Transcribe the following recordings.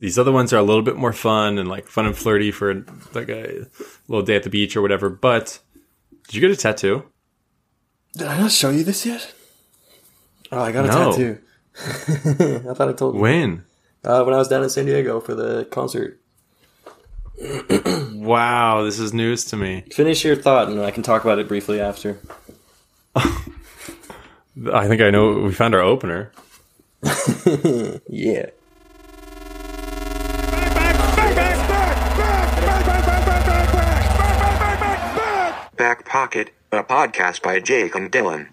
These other ones are a little bit more fun and like fun and flirty for like a little day at the beach or whatever. But did you get a tattoo? Did I not show you this yet? Oh, I got a No. tattoo. I thought I told you. When? Uh, when I was down in San Diego for the concert. Wow, this is news to me. Finish your thought, and I can talk about it briefly after. I think I know. We found our opener. Yeah. Pocket, a podcast by Jake and Dylan.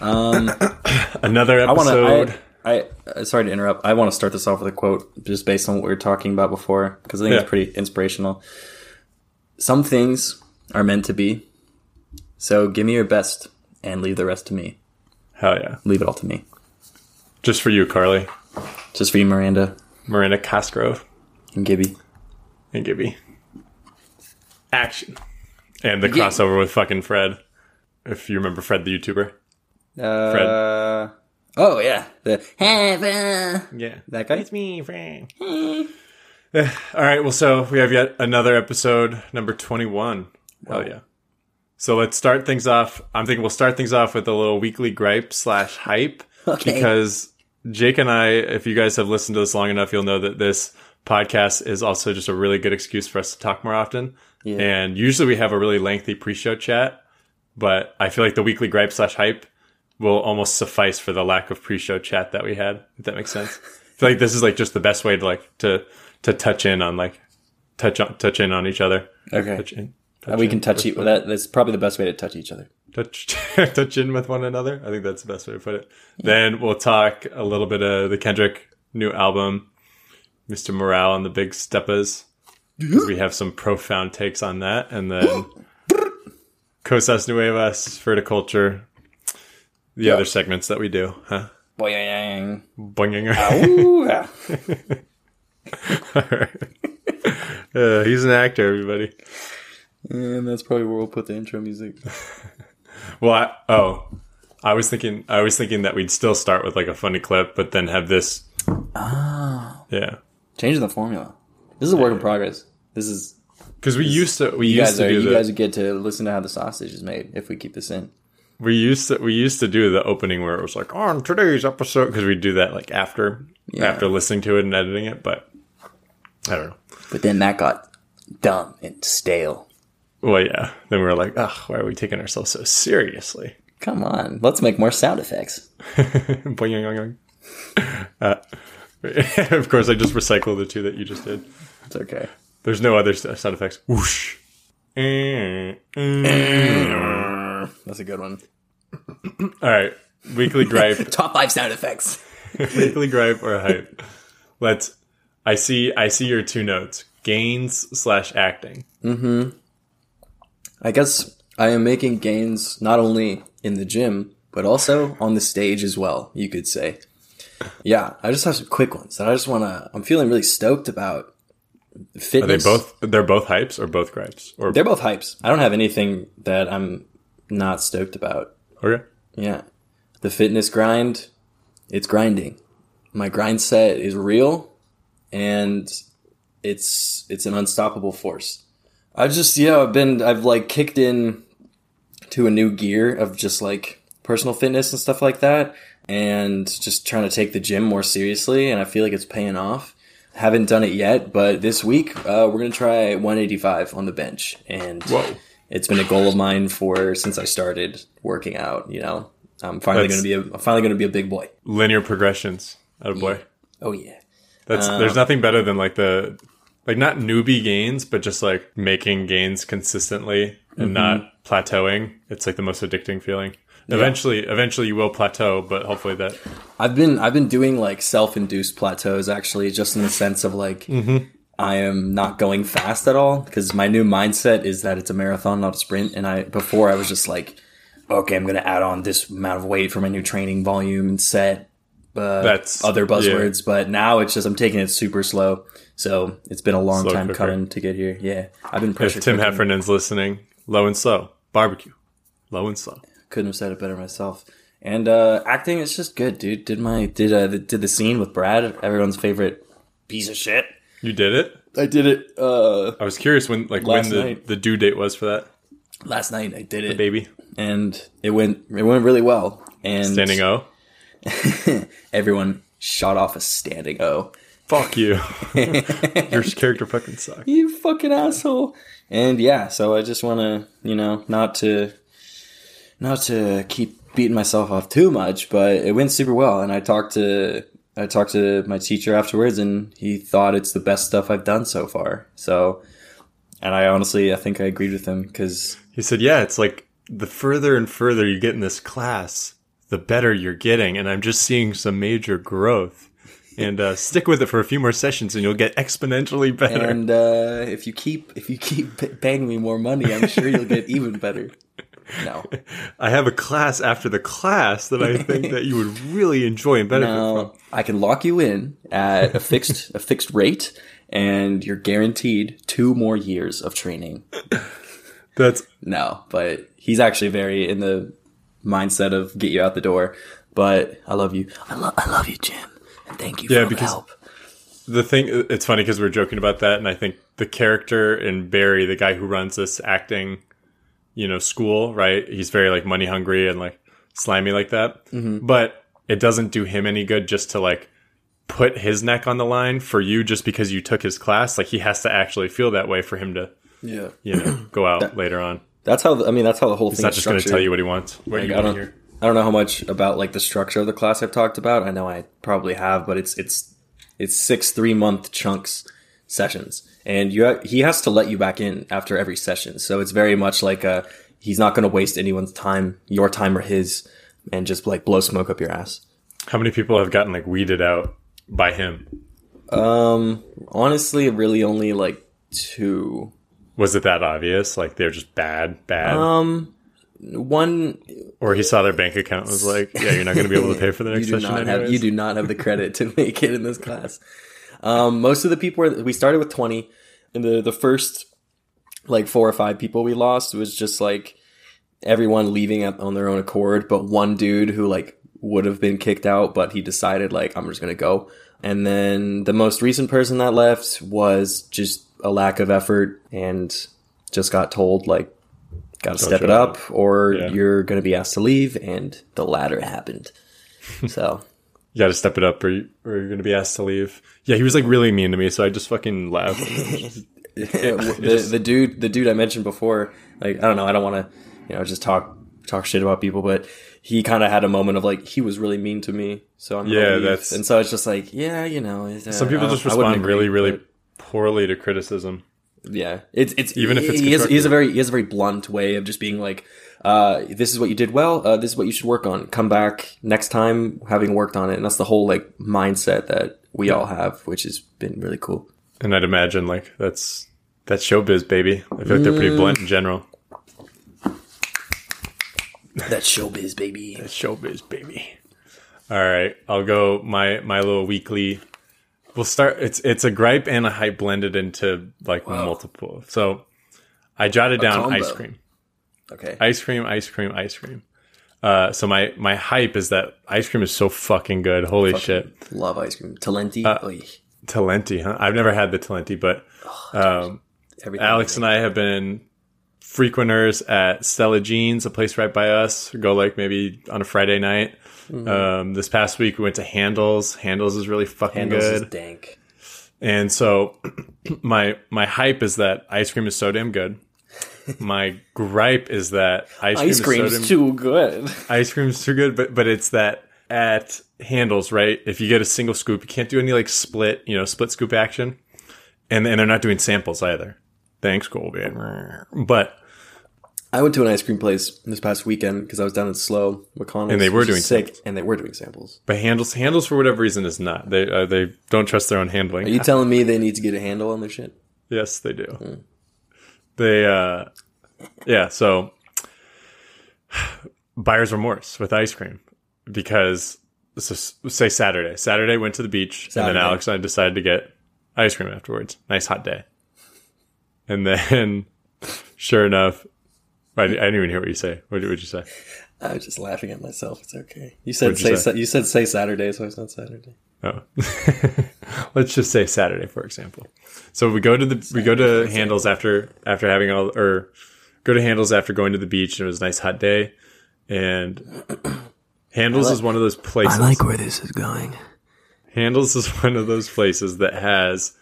Um, Another I want episode. to. I, I sorry to interrupt. I want to start this off with a quote, just based on what we were talking about before, because I think Yeah. it's pretty inspirational. Some things are meant to be, so give me your best and leave the rest to me. Hell yeah! Leave it all to me. Just for you, Carly, Just for you, Miranda Miranda Cosgrove, and Gibby. and Gibby. Action. And the Yeah. crossover with fucking Fred. If you remember Fred the YouTuber. Uh, oh yeah, the heaven. Yeah. That guy? It's me, Fred. All right. Well, so we have yet another episode, number 21. Hell yeah. So let's start things off. I'm thinking we'll start things off with a little weekly gripe slash hype. Okay. Because Jake and I, if you guys have listened to this long enough, you'll know that this podcast is also just a really good excuse for us to talk more often. Yeah. And usually we have a really lengthy pre-show chat, but I feel like the weekly gripe slash hype will almost suffice for the lack of pre-show chat that we had. If that makes sense. I feel like this is like just the best way to like to to touch in on like touch on touch in on each other. Okay. Touch. Uh, we can touch each. That that's probably the best way to touch each other. touch touch in with one another. I think that's the best way to put it. Then we'll talk a little bit of the Kendrick new album, Mr. Morale and the Big Steppers. We have some profound takes on that, and then Cosas Nuevas, Verticulture, the Yeah. other segments that we do, huh? Boing. Ooh, uh, he's an actor, everybody. And that's probably where we'll put the intro music. Well, I, oh, I was thinking, I was thinking that we'd still start with like a funny clip, but then have this. Ah. Yeah, Changing the formula. This is a work in progress. This is because we used to, we you used guys to are do you the, guys get to listen to how the sausage is made if we keep this in. we used to, we used to do the opening where it was like on today's episode because we do that like after, Yeah. after listening to it and editing it, but I don't know. But then that got dumb and stale. Well, yeah. Then we were like, ugh, why are we taking ourselves so seriously? Come on, let's make more sound effects. Uh, of course, I just recycled the two that you just did. It's okay. There's no other sound effects. Whoosh. That's a good one. All right. Weekly gripe. Top five sound effects. weekly gripe or hype. Let's. I see. I see your two notes. Gains slash acting. I guess I am making gains not only in the gym, but also on the stage as well, you could say. Yeah, I just have some quick ones that I just want to, I'm feeling really stoked about. Are they Fitness. both? They're both hypes or both gripes or They're both hypes. I don't have anything that I'm not stoked about. okay. Yeah. The fitness grind, it's grinding. My grind set is real and it's it's an unstoppable force. I just yeah, I've been I've like kicked in to a new gear of just like personal fitness and stuff like that and just trying to take the gym more seriously and I feel like it's paying off. Haven't done it yet, but this week uh, we're gonna try 185 on the bench, and Whoa. it's been a goal of mine for since I started working out. You know, I'm finally That's- gonna be a I'm finally gonna be a big boy. Linear progressions. Oh boy. Oh yeah, That's there's nothing better than like the like not newbie gains, but just like making gains consistently and mm-hmm. not plateauing. It's like the most addicting feeling. Eventually, eventually you will plateau, but hopefully that I've been I've been doing like self induced plateaus actually, just in the sense of like mm-hmm. I am not going fast at all because my new mindset is that it's a marathon, not a sprint. And I before I was just like, okay, I'm gonna add on this amount of weight for my new training volume and set. Uh, That's- other buzzwords, but now it's just I'm taking it super slow. So it's been a long Slow time cooker. coming to get here. Yeah, I've been if Tim cooking. Heffernan's listening, low and slow barbecue, low and slow. couldn't have said it better myself. And uh, acting is just good, dude. Did my did uh, did the scene with Brad, everyone's favorite piece of shit. You did it. I did it uh, I was curious when, like, when the, night. the due date was for that last night. I did it, baby. and it went it went really well. And Standing O. everyone shot off a standing O. Fuck you. Your character fucking sucks. you fucking asshole. And yeah, so I just want to, you know, not to, not to keep beating myself off too much, but it went super well. And I talked to, I talked to my teacher afterwards, and he thought it's the best stuff I've done so far. So, and I honestly, I think I agreed with him because He said, "Yeah, it's like the further and further you get in this class, the better you're getting, and I'm just seeing some major growth. And uh, stick with it for a few more sessions, and you'll get exponentially better." and uh, if you keep if you keep paying me more money, I'm sure you'll get even better. No, I have a class after the class that I think that you would really enjoy and benefit Now from. I can lock you in at a fixed a fixed rate, and you're guaranteed two more years of training. That's No, but he's actually very in the mindset of get you out the door. But I love you. I love I love you, Jim, and thank you Yeah, for the because- help. the thing. It's funny because we're joking about that, and I think the character in Barry, the guy who runs this acting, you know, school, right? He's very like money hungry and like slimy like that. Mm-hmm. But it doesn't do him any good just to like put his neck on the line for you just because you took his class. Like he has to actually feel that way for him to, Yeah, you know, go out later on. That's how. I mean, that's how the whole He's thing. not is just going to tell you what he wants, what Like, you I want to don't, hear. I don't know how much about like the structure of the class I've talked about. I know I probably have, but it's it's it's six three month chunks sessions, and you ha- he has to let you back in after every session. So it's very much like a he's not going to waste anyone's time, your time or his, and just like blow smoke up your ass. How many people have gotten like weeded out by him? Um, honestly, really only like two. Was it that obvious? Like they're just bad, bad, Um, one or he saw their bank account and was like, "Yeah, you're not going to be able to pay for the next do session." not have you do not have the credit to make it in this class. Um, most of the people were, we started with twenty, and the the first like four or five people we lost was just like everyone leaving at, on their own accord, but one dude who like would have been kicked out, but he decided like I'm just gonna go. And then the most recent person that left was just a lack of effort and just got told like got to step it up or Yeah. you're going to be asked to leave and the latter happened. so You got to step it up, or, you, or you're going to be asked to leave. Yeah, he was like really mean to me, so I just fucking laughed. the the dude the dude I mentioned before, like I don't know, I don't want to you know just talk talk shit about people, but he kind of had a moment of like he was really mean to me, so I'm Yeah, that's- and so it's just like yeah, you know, uh, Some people just don't- I wouldn't respond really, really poorly to criticism. yeah. It's it's Even if it's he has, he has a very he has a very blunt way of just being like. Uh, this is what you did well. Uh, this is what you should work on. Come back next time, having worked on it, and that's the whole like mindset that we all have, which has been really cool. And I'd imagine like that's that's showbiz, baby. I feel like they're pretty blunt in general. That's showbiz, baby. That's showbiz, baby. All right, I'll go my my little weekly. We'll start. It's it's a gripe and a hype blended into like multiple. So I jotted down combo. ice cream. Okay. ice cream, ice cream, ice cream. Uh, so my my hype is that ice cream is so fucking good. Holy shit, Love ice cream. Talenti. Uh, Talenti, huh? I've never had the Talenti, but um, Alex and I have been frequenters at Stella Jeans, a place right by us. Go like maybe on a Friday night. Mm-hmm. Um, this past week we went to Handel's. Handel's is really fucking Handel's good. is dank. And so my my hype is that ice cream is so damn good. My gripe is that ice cream Ice is so damn too good. ice cream's too good, but but it's that at Handel's, right? If you get a single scoop, you can't do any like split, you know, split scoop action. And and they're not doing samples either. Thanks, Colby. But I went to an ice cream place this past weekend because I was down in Slow, McConnell, And they were doing sick, and they were doing samples. but Handel's Handel's for whatever reason is not. They uh, they don't trust their own handling. Are you telling me they need to get a handle on their shit? Yes, they do. They, uh, yeah. So buyer's remorse with ice cream because so say Saturday. Saturday went to the beach, and then Alex and I decided to get ice cream afterwards. Nice hot day, and then sure enough, I, I didn't even hear what you say. What did you say? I was just laughing at myself. It's okay. You said What'd you say, say? Sa- you said say Saturday, so it's not Saturday. Oh, let's just say Saturday, for example. So we go to the we go to Handel's after after having all or go to Handel's after going to the beach and it was a nice hot day, and Handel's is one of those places. I like where this is going. Handel's is one of those places that has,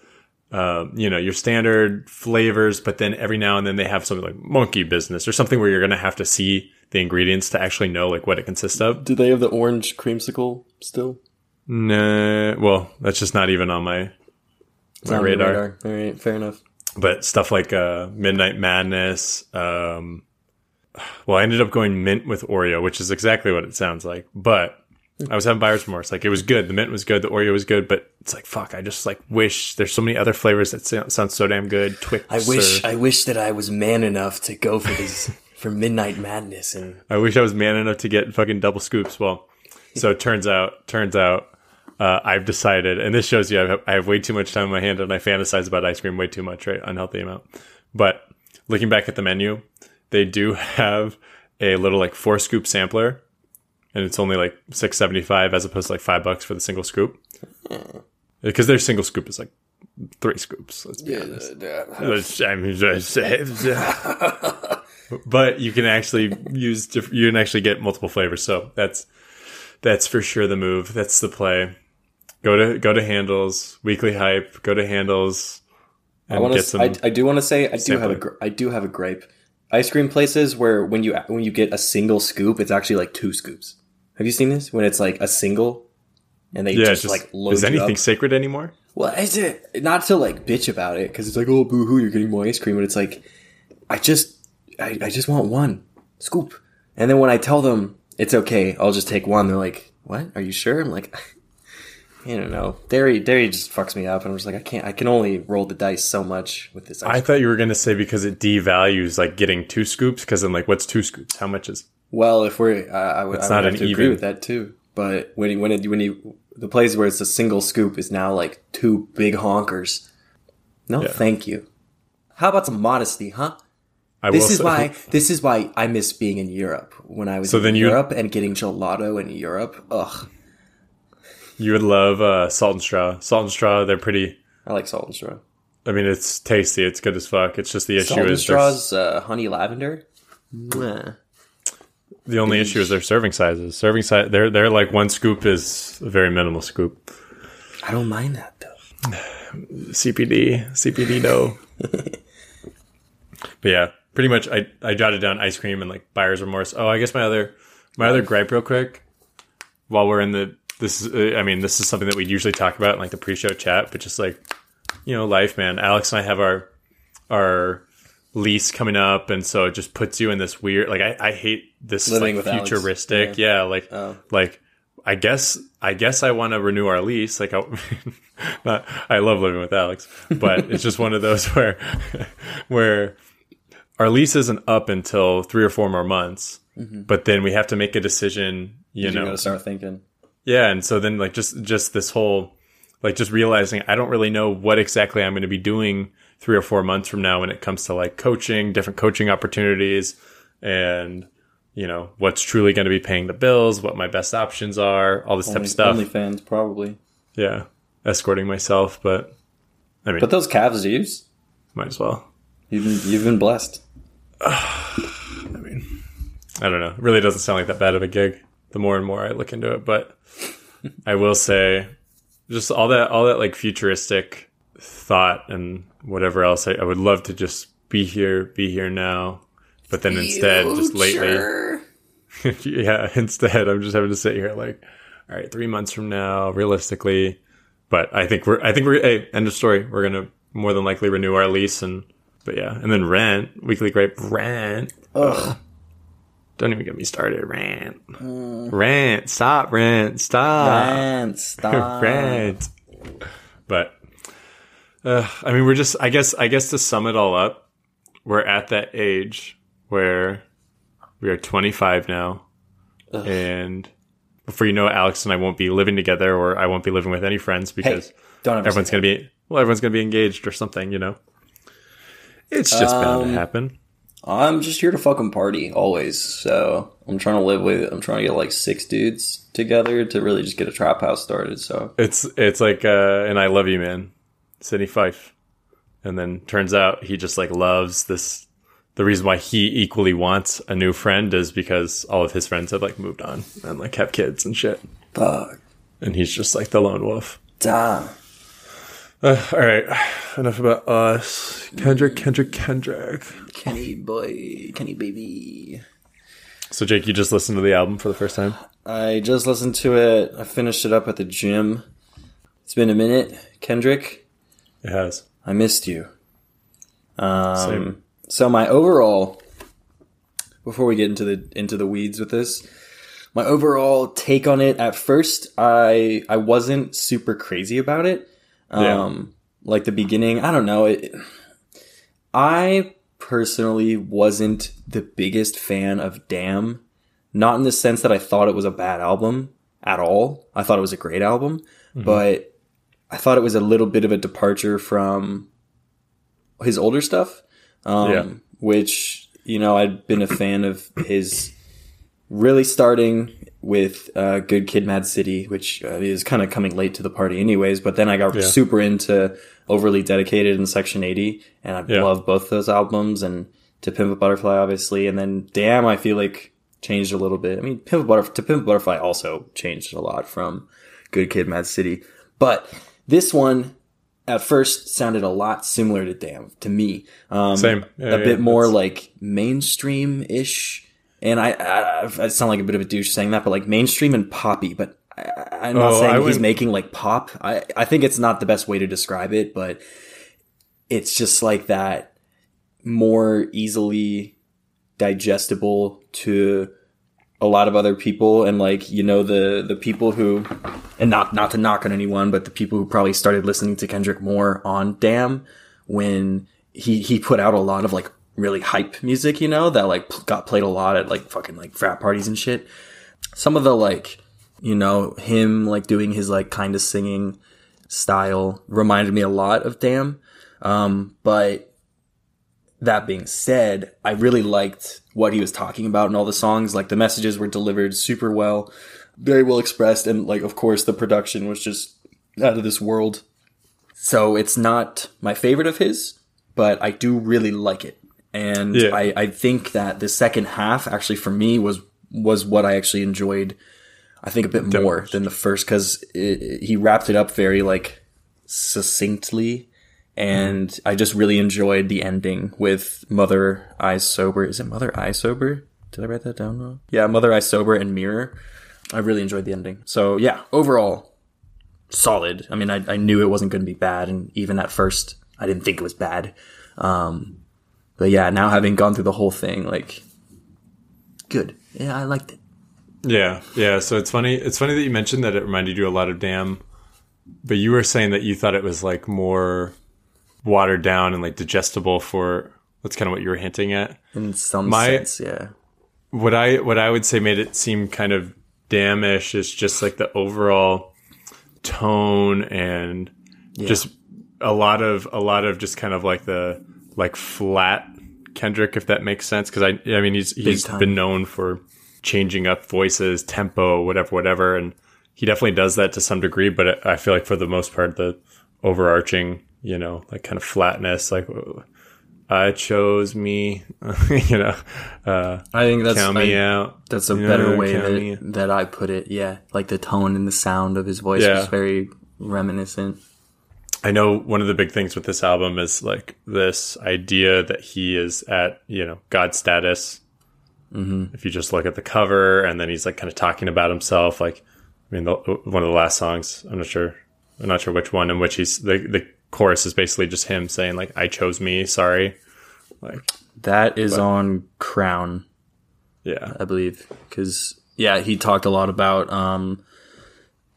um, you know, your standard flavors, but then every now and then they have something like monkey business or something where you're going to have to see the ingredients to actually know like what it consists of. Do they have the orange creamsicle still? Nah, well, that's just not even on my It's my on the radar. All right, fair enough. But stuff like uh, Midnight Madness. Um, well, I ended up going mint with Oreo, which is exactly what it sounds like. But I was having buyer's remorse. Like it was good. The mint was good. The Oreo was good. But it's like fuck. I just like wish there's so many other flavors that sound, so damn good. Twix. I wish or- I wish that I was man enough to go for these for Midnight Madness and I wish I was man enough to get fucking double scoops. Well, so it turns out, turns out, uh, I've decided, and this shows you I have, I have way too much time on my hand and I fantasize about ice cream way too much, right? Unhealthy amount. But looking back at the menu, they do have a little like four scoop sampler, and it's only like six seventy five as opposed to like five bucks for the single scoop. Because their single scoop is like three scoops. Let's be honest. I mean, but you can actually use diff- you can actually get multiple flavors. So that's that's for sure the move. That's the play. Go to go to Handel's weekly hype. Go to Handel's and I want to. I, I do want to say I do have a. gr- I do have a gripe. Ice cream places where when you when you get a single scoop, it's actually like two scoops. Have you seen this? When it's like a single, and they yeah, just, just, like load is anything sacred anymore? Well, is it not to like bitch about it because it's like oh boo hoo, you're getting more ice cream, but it's like I just I, I just want one scoop, and then when I tell them it's okay, I'll just take one. They're like, what? Are you sure? I'm like. I don't know. Dairy, dairy just fucks me up, and I'm just like, I can't. I can only roll the dice so much with this. Ice I thought you were going to say because it devalues like getting two scoops. Because I'm like, what's two scoops? How much is? Well, if we're, uh, I would, I would have to agree with that too. But when you, when it, when you, the place where it's a single scoop is now like two big honkers. No, Yeah. thank you. How about some modesty, huh? I This is say- why this is why I miss being in Europe. When I was So in Europe and getting gelato in Europe, ugh, you would love uh, salt and straw. Salt and straw, they're pretty. I like salt and straw. I mean, it's tasty. It's good as fuck. It's just the issue Salt and is there's- straws, uh, honey lavender. Mwah. The only issue is their serving sizes. Serving size, they're they're like one scoop is a very minimal scoop. I don't mind that though. CPD, CPD, no. but yeah, pretty much. I I jotted down ice cream and like buyer's remorse. Oh, I guess my other my other gripe, real quick, while we're in the this is uh, I mean this is something that we usually talk about in like the pre-show chat, but just like you know life, man. Alex and I have our our lease coming up, and so it just puts you in this weird like I I hate this Living like futuristic, yeah, like Oh. like I guess I guess I want to renew our lease. Like I, not, I love living with Alex, but it's just one of those where where our lease isn't up until three or four more months, mm-hmm. but then we have to make a decision. You know, gonna start thinking. yeah, and so then like just just this whole like just realizing I don't really know what exactly I'm going to be doing three or four months from now when it comes to like coaching, different coaching opportunities, and you know what's truly going to be paying the bills, what my best options are, all this type of stuff. OnlyFans probably. yeah, escorting myself, but I mean, But those calves use. might as well. You've been, you've been blessed. I mean, I don't know. It really doesn't sound like that bad of a gig. The more and more I look into it, but I will say, just all that, all that like futuristic thought and whatever else. I, I would love to just be here, be here now, but then instead, just lately, yeah, instead, I'm just having to sit here like, all right, three months from now, realistically. But I think we're, I think we're, hey, end of story. We're gonna more than likely renew our lease and, but yeah, and then rent, weekly grape rent. Ugh. Don't even get me started. Rant. Rant. Stop, rant. Stop. Man, stop. Rant. But, uh, I mean, we're just, I guess, I guess to sum it all up, we're at that age where we are 25 now. And before you know it, Alex and I won't be living together or I won't be living with any friends Hey, because don't everyone's going to be, well, everyone's going to be engaged or something, you know? It's just bound Um, to happen. I'm just here to fucking party always. So I'm trying to live with. I'm trying to get like six dudes together to really just get a trap house started. So It's it's like uh and I love you, man. Sydney Fife. And then turns out he just like loves this the reason why he equally wants a new friend is because all of his friends have like moved on and like have kids and shit. fuck. And he's just like the lone wolf. Damn. Uh, all right, enough about us. Kendrick, Kendrick, Kendrick. Kenny boy, Kenny baby. So Jake, you just listened to the album for the first time? I just listened to it. I finished it up at the gym. It's been a minute, Kendrick. It has. I missed you. Um, Same. so my overall, before we get into the into the weeds with this, my overall take on it. At first, I I wasn't super crazy about it. Yeah. Um, like the beginning, I don't know. It, I personally wasn't the biggest fan of Damn. Not in the sense that I thought it was a bad album at all. I thought it was a great album, but I thought it was a little bit of a departure from his older stuff. Um, Yeah. which, you know, I'd been a fan of his really starting with uh, Good Kid Mad City, which uh, is kind of coming late to the party anyways. But then I got Yeah. super into Overly Dedicated and Section 80, and I Yeah. love both those albums and To Pimp a Butterfly, obviously. And then Damn, I feel like changed a little bit. I mean, Pimp Butterf- To Pimp a Butterfly also changed a lot from Good Kid Mad City. But this one, at first, sounded a lot similar to Damn to me. Um, Same. Yeah, a yeah, bit more that's- like mainstream ish. And I, I, I sound like a bit of a douche saying that, but like mainstream and poppy. But I, I'm not Oh, I saying he's wouldn't- making like pop. I, I think it's not the best way to describe it, but it's just like that more easily digestible to a lot of other people and like you know the the people who and not not to knock on anyone but the people who probably started listening to Kendrick more on Damn when he he put out a lot of like really hype music you know that like got played a lot at like fucking like frat parties and shit. Some of the like you know him like doing his like kind of singing style reminded me a lot of Damn. Um but that being said, I really liked what he was talking about in all the songs. Like the messages were delivered super well, very well expressed, and like of course the production was just out of this world. So it's not my favorite of his, but I do really like it. And Yeah. I, I think that the second half actually for me was was what I actually enjoyed I think a bit more than the first because he wrapped it up very like succinctly, and mm-hmm. I just really enjoyed the ending with Mother I Sober. Is it Mother I Sober? Did I write that down wrong? Yeah, Mother I Sober and Mirror. I really enjoyed the ending. So yeah, overall, solid. I mean, I, I knew it wasn't going to be bad, and even at first, I didn't think it was bad. Um, but yeah, now having gone through the whole thing, like, good. Yeah, I liked it. Yeah, yeah. So it's funny. It's funny that you mentioned that it reminded you a lot of Damn, but you were saying that you thought it was like more watered down and like digestible for. That's kind of what you were hinting at. In some My- sense, yeah. What I what I would say made it seem kind of damnish is just like the overall tone and just a lot of a lot of just kind of like the like flat Kendrick, if that makes sense. Because I I mean he's he's been known for changing up voices, tempo, whatever, whatever, and he definitely does that to some degree. But I feel like for the most part, the overarching, you know, like kind of flatness, like I chose me, you know, uh, I think that's count me I- out. That's a You better know, way that, that I put it. Yeah, like the tone and the sound of his voice Yeah. was very reminiscent. I know one of the big things with this album is like this idea that he is at, you know, God status. Mm-hmm. If you just look at the cover and then he's like kind of talking about himself, like, I mean, the, one of the last songs, I'm not sure, I'm not sure which one, in which he's, the, the chorus is basically just him saying, like, I chose me, sorry. Like, That is on Crown, yeah. I believe, because yeah, he talked a lot about. Um,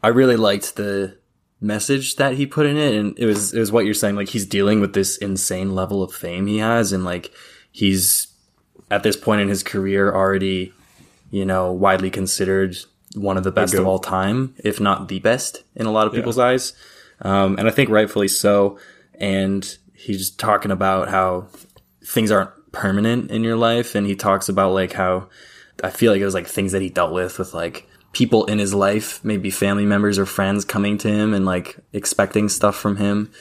I really liked the message that he put in it, and it was it was what you're saying. Like he's dealing with this insane level of fame he has, and like he's at this point in his career already, you know, widely considered one of the best of all time, if not the best in a lot of people's eyes. Um, and I think rightfully so. And he's talking about how things aren't permanent in your life. And he talks about like how I feel like it was like things that he dealt with with like people in his life, maybe family members or friends coming to him and like expecting stuff from him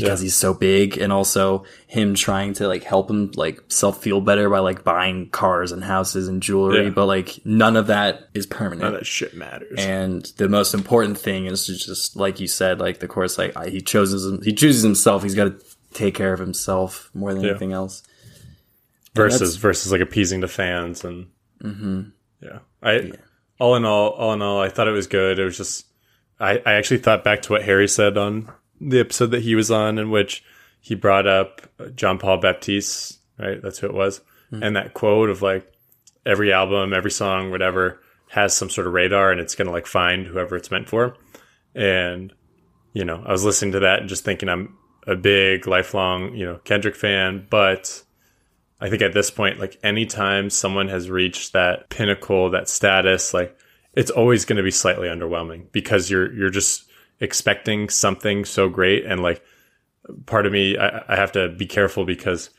because Yeah. he's so big and also him trying to like help him like self feel better by like buying cars and houses and jewelry, Yeah. but like none of that is permanent. None of that shit matters. And the most important thing is to just, like you said, like the course, like I- he chooses, him. he chooses himself. He's got to take care of himself more than Yeah. anything else. versus versus like appeasing the fans and mm-hmm. yeah i all in all all in all i thought it was good it was just i i actually thought back to what harry said on the episode that he was on in which he brought up john paul baptiste right? That's who it was. Hmm. And that quote of like every album every song whatever has some sort of radar and it's gonna like find whoever it's meant for. And you know i was listening to that and just thinking i'm a big lifelong you know kendrick fan but I think at this point, like anytime someone has reached that pinnacle, that status, like it's always going to be slightly underwhelming because you're you're just expecting something so great, and like part of me, I, I have to be careful because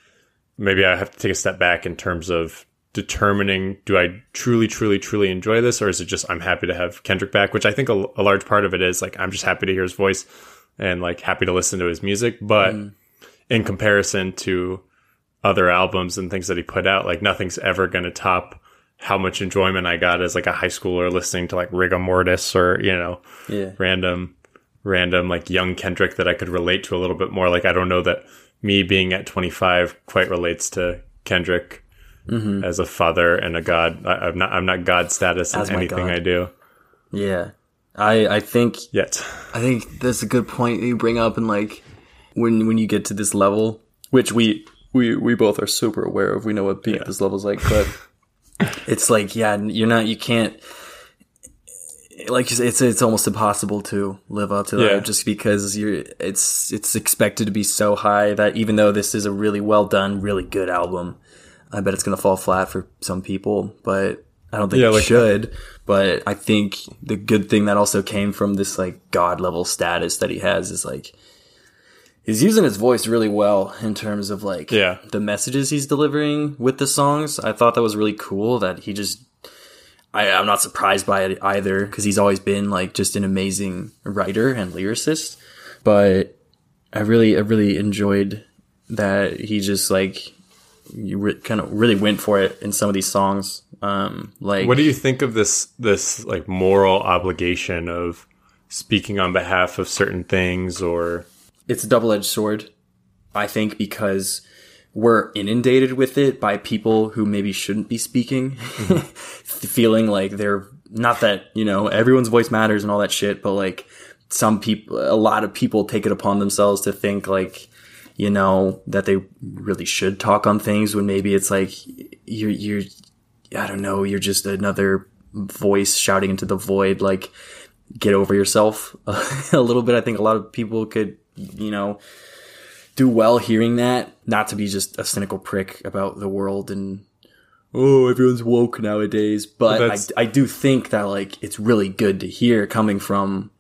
maybe I have to take a step back in terms of determining do I truly, truly, truly enjoy this, or is it just I'm happy to have Kendrick back, which I think a, a large part of it is like I'm just happy to hear his voice and like happy to listen to his music, but mm. in comparison to other albums and things that he put out, like nothing's ever going to top how much enjoyment I got as like a high schooler listening to like Rigamortus or, you know, Yeah. random, random like young Kendrick that I could relate to a little bit more. Like I don't know that me being at 25 quite relates to Kendrick mm-hmm. as a father and a God. I, I'm not, I'm not God status in anything God. I do Yeah. I, I think yet. I think that's a good point that you bring up, and like when when you get to this level, which we we we both are super aware of, we know what being at this level is like, but it's like yeah, you're not, you can't. Like it's it's almost impossible to live up to that Yeah. just because you're it's it's expected to be so high that even though this is a really well done, really good album, I bet it's gonna fall flat for some people. But I don't think Yeah, it like- should. But I think the good thing that also came from this like god level status that he has is like he's using his voice really well in terms of like Yeah. the messages he's delivering with the songs. I thought that was really cool that he just I, I'm not surprised by it either because he's always been like just an amazing writer and lyricist. But I really, I really enjoyed that he just like you re- kind of really went for it in some of these songs. Um, like What do you think of this this like moral obligation of speaking on behalf of certain things or it's a double edged sword. I think because we're inundated with it by people who maybe shouldn't be speaking, feeling like they're not that, you know, everyone's voice matters and all that shit, but like some people, a lot of people take it upon themselves to think like, you know, that they really should talk on things when maybe it's like you're, you're, I don't know, you're just another voice shouting into the void. Like, get over yourself a little bit. I think a lot of people could, you know, do well hearing that, not to be just a cynical prick about the world and oh, everyone's woke nowadays. But I, I do think that like it's really good to hear coming from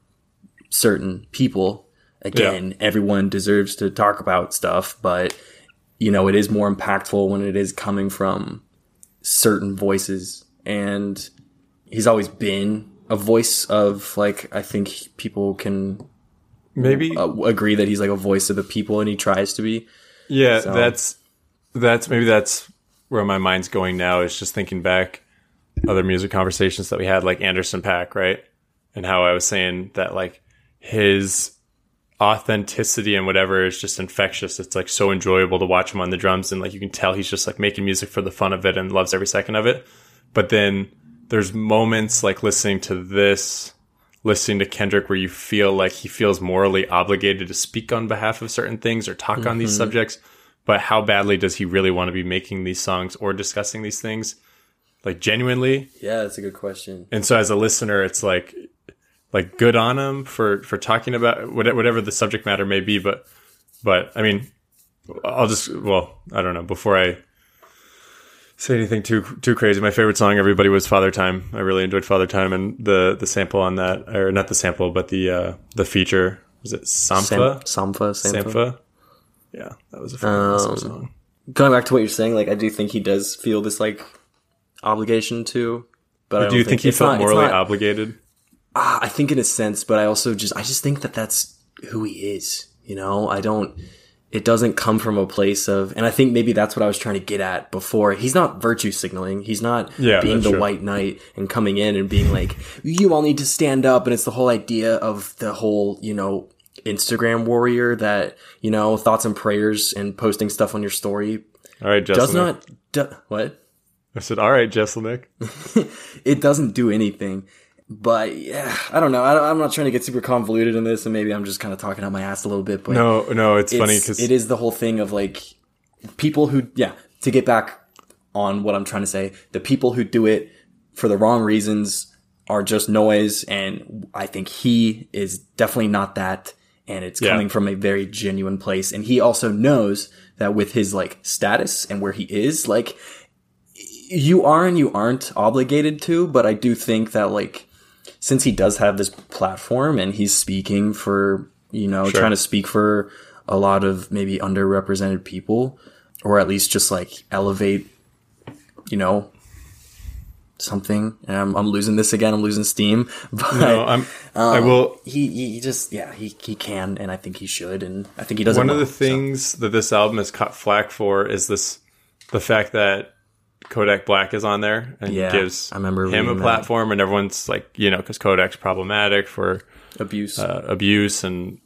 certain people. Again, everyone deserves to talk about stuff, but you know, it is more impactful when it is coming from certain voices. And he's always been a voice of like I think people can maybe uh, agree that he's like a voice of the people, and he tries to be. Yeah, So- that's that's maybe that's where my mind's going now is just thinking back other music conversations that we had like Anderson .Paak, right? And how I was saying that like his authenticity and whatever is just infectious. It's like so enjoyable to watch him on the drums and like you can tell he's just like making music for the fun of it and loves every second of it. But then there's moments like listening to this listening to Kendrick where you feel like he feels morally obligated to speak on behalf of certain things or talk on these mm-hmm. subjects. But how badly does he really want to be making these songs or discussing these things? Like genuinely. Yeah, that's a good question. And so as a listener, it's like, like good on him for, for talking about whatever the subject matter may be. But, but I mean, I'll just, well, I don't know. Before I say anything too, too crazy, my favorite song, everybody was Father Time. I really enjoyed Father Time and the, the sample on that, or not the sample, but the, uh, the feature. Was it Sampha? Sam- Sampha, Sampha. Sampha. Yeah, that was a awesome Um, song. going back to what you're saying, like I do think he does feel this like obligation to. But I Do you don't think he felt not- morally not- obligated? Ah, I think in a sense, but I also just I just think that that's who he is. You know, I don't. It doesn't come from a place of, and I think maybe that's what I was trying to get at before. He's not virtue signaling. He's not Yeah, being the true. white knight and coming in and being like, "You all need to stand up." And it's the whole idea of the whole, you know, Instagram warrior that you know thoughts and prayers and posting stuff on your story All right, Jeselnik. does not. Do, what? I said, all right, Jeselnik. it doesn't do anything. But yeah, I don't know. I, I'm not trying to get super convoluted in this, and maybe I'm just kind of talking out my ass a little bit. But No, no, it's, funny because it is the whole thing of like people who, yeah, to get back on what I'm trying to say, the people who do it for the wrong reasons are just noise. And I think he is definitely not that. And it's Yeah. coming from a very genuine place. And he also knows that with his like status and where he is, like you are and you aren't obligated to, but I do think that like since he does have this platform and he's speaking for, you know, Sure. trying to speak for a lot of maybe underrepresented people or at least just like elevate, you know, something. And I'm, I'm losing this again. I'm losing steam, but no, I'm. I um, will. he, he just, yeah, he, he can. And I think he should. And I think he does One of well, the so. things that this album has caught flack for is this the fact that Kodak Black is on there and Yeah, gives I remember him a reading that. platform, and everyone's like, you know, because Kodak's problematic for abuse. uh, abuse and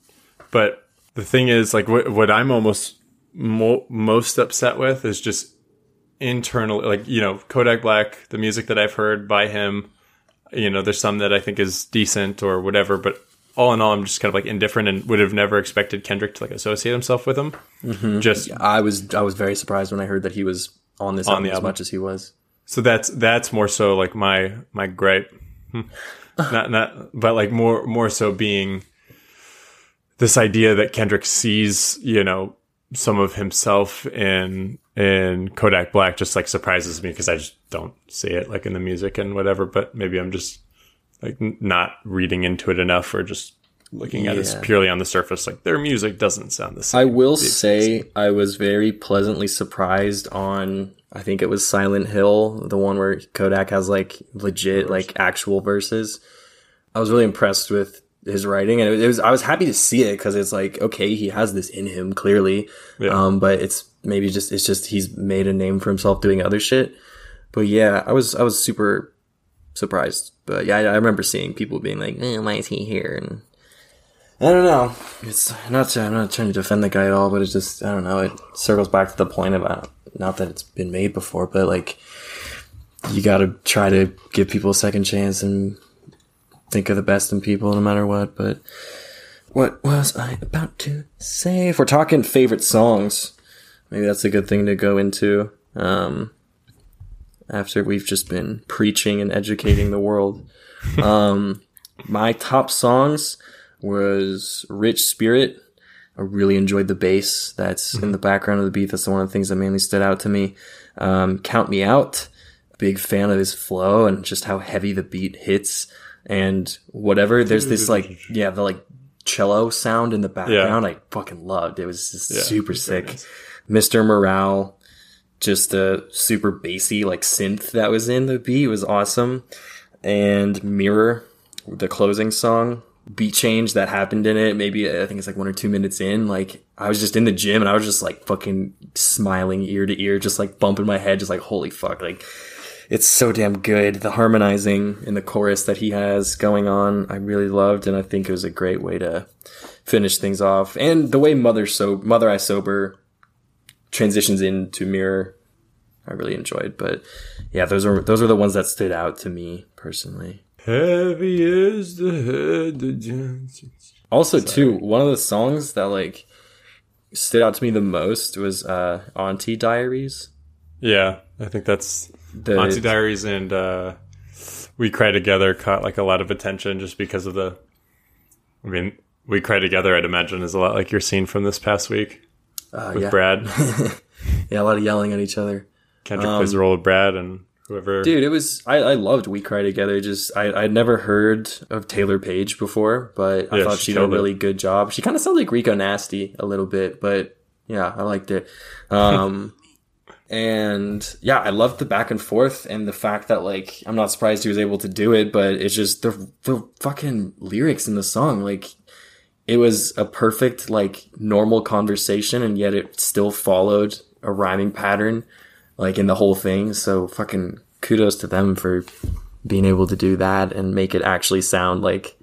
but the thing is like what, what i'm almost mo- most upset with is just internal like you know kodak black the music that i've heard by him you know there's some that i think is decent or whatever but all in all i'm just kind of like indifferent and would have never expected kendrick to like associate himself with him Mm-hmm. just I was, I was very surprised when I heard that he was on this On album the as much as he was. so that's that's more so like my my gripe Hmm. not not but like more more so being this idea that Kendrick sees you know some of himself in in Kodak Black just like surprises me because I just don't see it like in the music and whatever but maybe I'm just like n- not reading into it enough or just looking at it Yeah. purely on the surface like their music doesn't sound the same I will say I was very pleasantly surprised on I think it was Silent Hill, the one where Kodak has like legit like actual verses. I was really impressed with his writing and it was I was happy to see it cuz it's like okay, he has this in him clearly. Yeah. Um but it's maybe just it's just he's made a name for himself doing other shit. But yeah, I was I was super surprised. But yeah, I, I remember seeing people being like, eh, "Why is he here?" and I don't know. It's not. To, I'm not trying to defend the guy at all, but it's just I don't know. It circles back to the point uh, not that it's been made before, but like you got to try to give people a second chance and think of the best in people, no matter what. But what was I about to say? If we're talking favorite songs, maybe that's a good thing to go into. Um, after we've just been preaching and educating the world. Um, my top songs was Rich Spirit. I really enjoyed the bass that's in the background of the beat. That's one of the things that mainly stood out to me. Um, Count Me Out. Big fan of his flow and just how heavy the beat hits and whatever. There's this like, yeah, the like cello sound in the background. I fucking loved. It was just Yeah, super sick. nice. Mr. Morale, just a super bassy like synth that was in the beat was awesome. And Mirror, the closing song, beat change that happened in it. Maybe I think it's like one or two minutes in. Like I was just in the gym and I was just like fucking smiling ear to ear, just like bumping my head, just like holy fuck, like it's so damn good. The harmonizing in the chorus that he has going on, I really loved, and I think it was a great way to finish things off. And the way Mother so Mother I Sober transitions into Mirror, I really enjoyed. But yeah, those are those are the ones that stood out to me personally. Heavy is the head jumps- Also, too, one of the songs that like stood out to me the most was uh Auntie Diaries. yeah I think that's The, Auntie Diaries and uh, We Cry Together caught like a lot of attention just because of the. I mean, We Cry Together, I'd imagine, is a lot like your scene from this past week uh, with yeah. Brad. yeah, a lot of yelling at each other. Kendrick plays the role of Brad and whoever. Dude, it was I, I loved We Cry Together. Just I I'd never heard of Taylour Paige before, but I Yeah, thought she did a killed it. really good job. She kind of sounded like Rico Nasty a little bit, but yeah, I liked it. Um, And yeah, I loved the back and forth and the fact that like I'm not surprised he was able to do it, but it's just the the fucking lyrics in the song like it was a perfect like normal conversation and yet it still followed a rhyming pattern like in the whole thing. So fucking kudos to them for being able to do that and make it actually sound like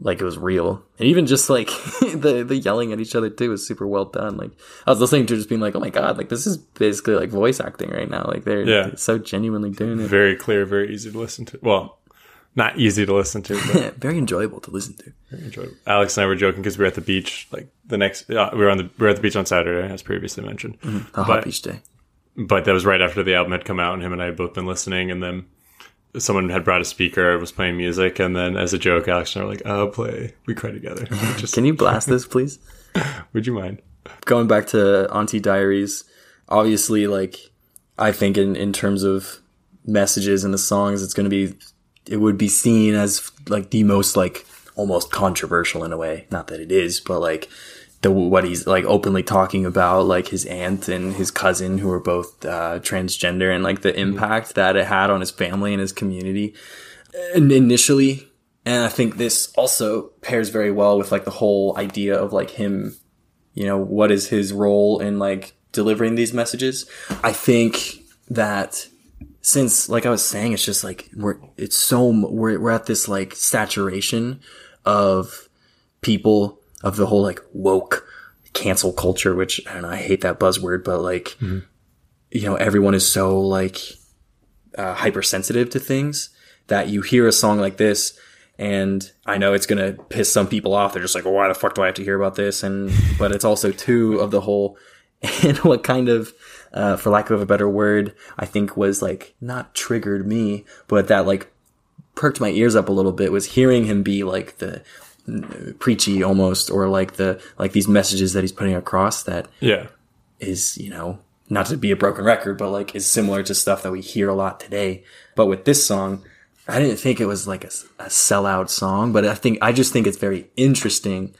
like it was real. And even just like the the yelling at each other too was super well done. Like I was listening to just being like, oh my god, like this is basically like voice acting right now. Like they're, Yeah. they're so genuinely doing it. Very clear, very easy to listen to. Well, not easy to listen to, but Very enjoyable to listen to. Very enjoyable. Alex and I were joking because we were at the beach. Like the next, uh, we were on the we were at the beach on Saturday, as previously mentioned. A hot beach day. But that was right after the album had come out and him and I had both been listening and then someone had brought a speaker was playing music and then as a joke Alex and I were like oh play we cry together just Can you blast this, please? would you mind going back to Auntie Diaries, obviously, like I think in in terms of messages in the songs, it's going to be it would be seen as like the most like almost controversial in a way. Not that it is, but like the what he's like openly talking about, like his aunt and his cousin who are both uh, transgender, and like the impact that it had on his family and his community. And initially, and I think this also pairs very well with like the whole idea of like him you know what is his role in like delivering these messages i think that since like i was saying it's just like we're it's so we're, we're at this like saturation of people of the whole like woke cancel culture which i don't know i hate that buzzword but like you know everyone is so like uh, hypersensitive to things that you hear a song like this and I know it's gonna piss some people off. They're just like, well, why the fuck do I have to hear about this? And but it's also too of the whole and what kind of uh, for lack of a better word, I think was like not triggered me, but that like perked my ears up a little bit was hearing him be like the preachy almost or like the like these messages that he's putting across that yeah is, you know, not to be a broken record, but like is similar to stuff that we hear a lot today. But with this song, I didn't think it was like a, a sellout song, but I think, I just think it's very interesting.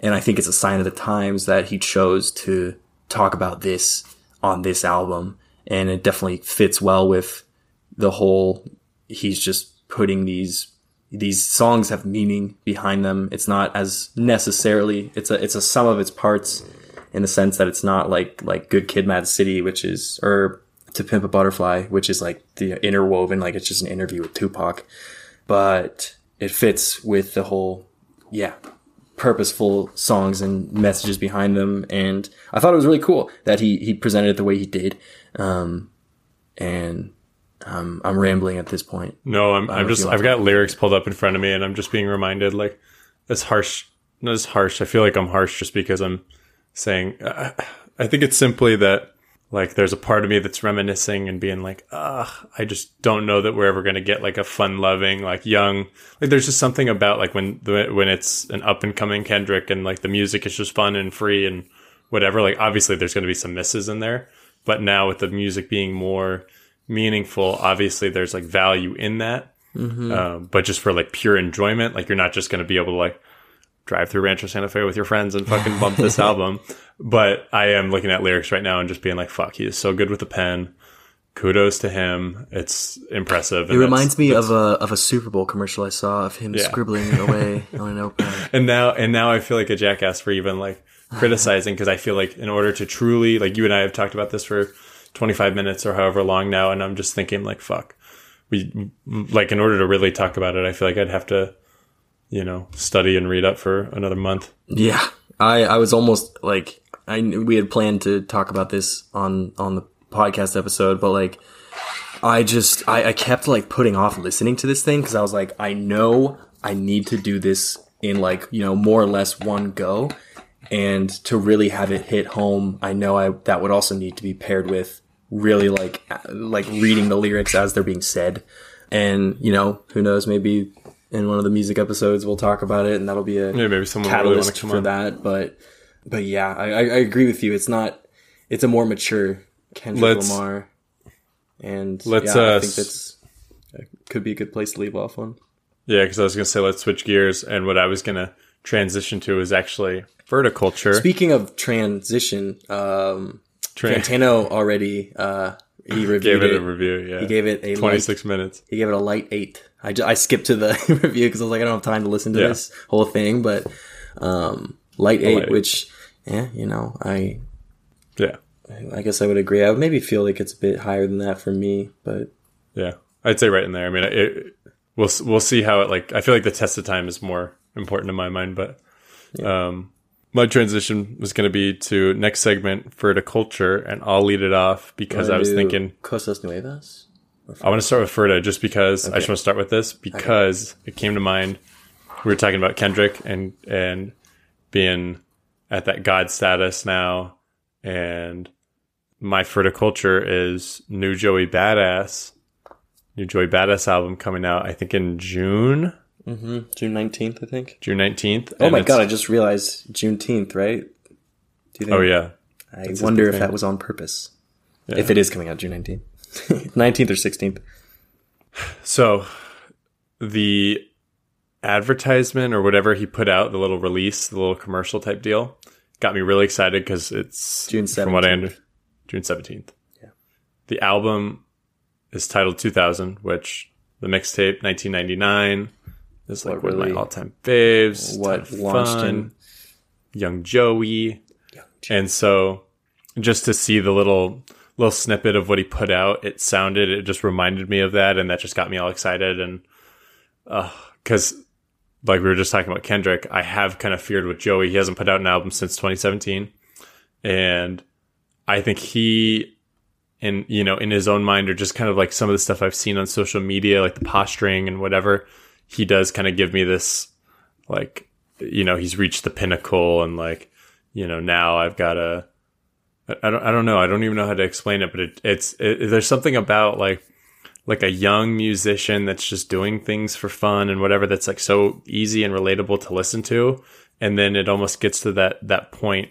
And I think it's a sign of the times that he chose to talk about this on this album. And it definitely fits well with the whole, he's just putting these these songs have meaning behind them. It's not as necessarily it's a it's a sum of its parts in the sense that it's not like like Good Kid, Mad City, which is or To Pimp a Butterfly, which is like the interwoven, like it's just an interview with Tupac, but it fits with the whole yeah purposeful songs and messages behind them. And i thought it was really cool that he he presented it the way he did. Um and um, i'm rambling at this point. No I'm, I'm just, I've got lyrics pulled up in front of me and I'm just being reminded like it's harsh not as harsh. I feel like I'm harsh just because I'm saying uh, I think it's simply that like there's a part of me that's reminiscing and being like ah I just don't know that we're ever going to get like a fun loving like young like there's just something about like when the, when it's an up and coming Kendrick and like the music is just fun and free and whatever like obviously there's going to be some misses in there but now with the music being more meaningful obviously there's like value in that um, but just for like pure enjoyment like you're not just going to be able to like drive through Rancho Santa Fe with your friends and fucking bump this album. But I am looking at lyrics right now and just being like, fuck, he is so good with the pen. Kudos to him. It's impressive. It reminds me of a of a Super Bowl commercial I saw of him Yeah. scribbling away on a notepad. and now and now I feel like a jackass for even like criticizing because I feel like in order to truly like you and I have talked about this for 25 minutes or however long now and I'm just thinking like fuck. We like in order to really talk about it I feel like I'd have to you know study and read up for another month. Yeah, I I was almost like I we had planned to talk about this on on the podcast episode, but like I just I, I kept like putting off listening to this thing because I was like I know I need to do this in like you know more or less one go, and to really have it hit home, I know I that would also need to be paired with really like like reading the lyrics as they're being said, and you know who knows maybe. In one of the music episodes, we'll talk about it, and that'll be a yeah maybe someone really want catalyst to come for on that. But but yeah, I, I agree with you. It's not. It's a more mature Kendrick Let's- Lamar, and let's, yeah, uh, I think that's uh, could be a good place to leave off on. Yeah, because I was going to say let's switch gears, and what I was going to transition to is actually verticulture. Speaking of transition, um, Fantano already uh, he reviewed Gave it it. a review. Yeah, He gave it a twenty light, minutes. he gave it a light eight. I, ju- I skipped to the review because I was like I don't have time to listen to Yeah. this whole thing, but um, light eight, light which yeah, you know I Yeah, I guess I would agree. I would maybe feel like it's a bit higher than that for me, but yeah. I'd say right in there. I mean, it, we'll we'll see how it like. I feel like the test of time is more important in my mind, but um, my transition was going to be to next segment for the culture, and I'll lead it off because I was thinking Cosas Nuevas. I want to start with Ferda just because I just want to start with this because it came to mind. We were talking about Kendrick and and being at that God status now, and my Ferda culture is new Joey Badass, new Joey Badass album coming out. I think in June, Mm-hmm. June nineteenth, I think. June nineteenth. Oh my god! I just realized Juneteenth, right? Oh yeah. I That's wonder if that was on purpose. Yeah. If it is coming out June nineteenth, nineteenth or sixteenth. So, the advertisement or whatever he put out, the little release, the little commercial type deal, got me really excited because it's June 17th. From what I under- June seventeenth. Yeah. The album is titled 2000, which the mixtape 1999 it's like, like really one of my all-time faves. What launched fun. in Young Joey. Young and so just to see the little little snippet of what he put out, it sounded, it just reminded me of that, and that just got me all excited. And because, uh, like we were just talking about Kendrick, I have kind of feared with Joey. He hasn't put out an album since 2017, and I think he, in you know, in his own mind, or just kind of like some of the stuff I've seen on social media, like the posturing and whatever, he does kind of give me this like you know, he's reached the pinnacle and like you know, now I've got I I don't, I don't know. I don't even know how to explain it, but it, it's, it, there's something about like, like a young musician that's just doing things for fun and whatever that's like so easy and relatable to listen to. And then it almost gets to that, that point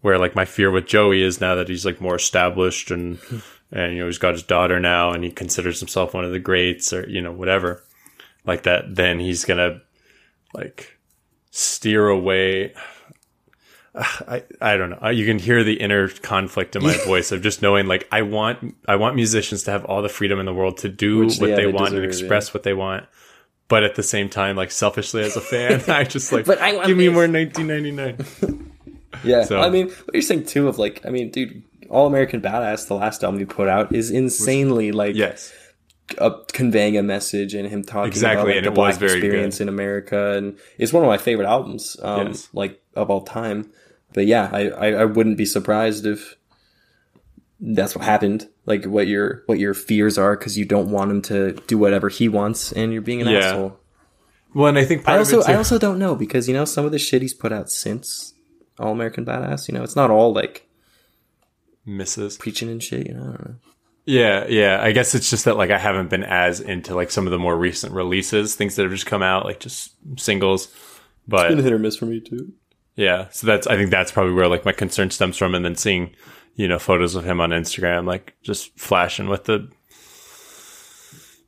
where like my fear with Joey is now that he's like more established and, and, you know, he's got his daughter now and he considers himself one of the greats or, you know, whatever like that, then he's to like steer away. I, I don't know. You can hear the inner conflict in my voice of just knowing like I want I want musicians to have all the freedom in the world to do Which, what yeah, they they want and deserve, express what they want. But at the same time, like selfishly as a fan, I just like But I give me this. more 1999. Yeah, So- I mean, what you're saying too of like, I mean, dude, All American Badass, the last album he put out, is insanely like yes, conveying a message and him talking Exactly, about like, and the black experience in America, and it's one of my favorite albums, um, Yes. like of all time. But yeah, I, I, I wouldn't be surprised if that's what happened. Like what your what your fears are because you don't want him to do whatever he wants, and you're being an Yeah. asshole. well, and I think part I also I also don't know because you know some of the shit he's put out since All American Badass. You know, it's not all like misses. preaching and shit. You know, I don't know. Yeah, yeah. I guess it's just that like I haven't been as into like some of the more recent releases, things that have just come out, like just singles. But hit or miss for me too. Yeah, so that's I think that's probably where like my concern stems from, and then seeing you know photos of him on Instagram, like just flashing with the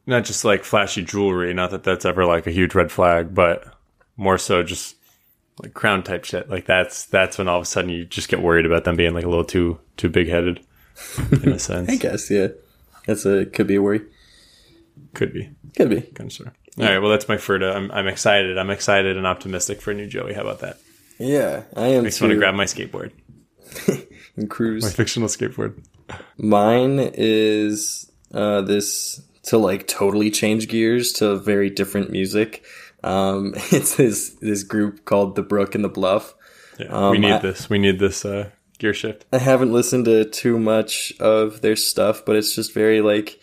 not just like flashy jewelry. Not that that's ever like a huge red flag, but more so just like crown type shit. Like that's that's when all of a sudden you just get worried about them being like a little too too big headed in a sense. I guess yeah, that's a could be a worry. Could be Could be. sort. All right, well that's my Ferda. I'm I'm excited. I'm excited and optimistic for a new Joey. How about that? Yeah, I am Makes me want to grab my skateboard, and cruise. my fictional skateboard. Mine is uh, this to like totally change gears to very different music. Um, it's this this group called the Brook and the Bluff. Yeah, we need I- this. We need this uh, gear shift. I haven't listened to too much of their stuff, but it's just very like,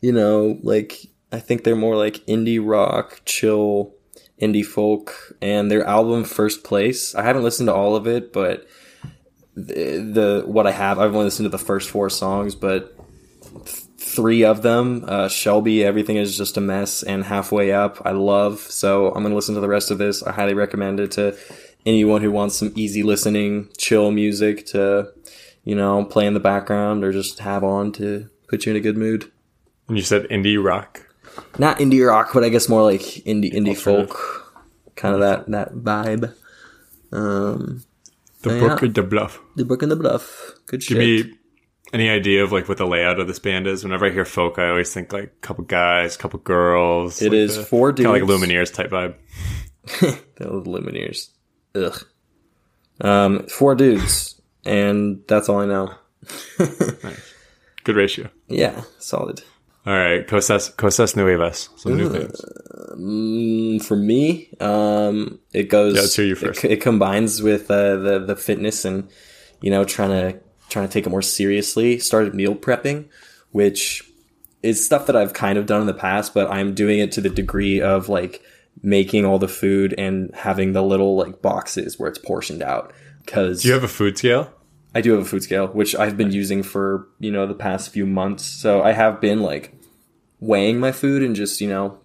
you know, like I think they're more like indie rock, chill, indie folk, and their album First Place. I haven't listened to all of it, but the, the what I have, I've only listened to the first four songs, but th- three of them, uh, Shelby, everything is just a mess, and halfway up, I love. So I'm gonna listen to the rest of this. I highly recommend it to anyone who wants some easy listening, chill music to, you know, play in the background or just have on to put you in a good mood. And you said indie rock. Not indie rock, but I guess more like indie indie folk, kind of that that vibe. Um, The Yeah. book of the bluff. the book and the bluff, good shit. Give me any idea of like what the layout of this band is? Whenever I hear folk, I always think like a couple guys, couple girls. It like is the- four kinda like dudes. Lumineers type vibe. The Lumineers. Ugh. Um, four dudes, and that's all I know. Good ratio. Yeah, solid. All right, cosas cosas nuevas, some new things. Mm, for me, um, it goes. Yeah, let's hear you it first. co- It, combines with uh, the the fitness and you know trying to trying to take it more seriously. Started meal prepping, which is stuff that I've kind of done in the past, but I'm doing it to the degree of like making all the food and having the little like boxes where it's portioned out. Because Do you have a food scale? I do have a food scale, which I've been using for, you know, the past few months. So I have been like weighing my food and just, you know,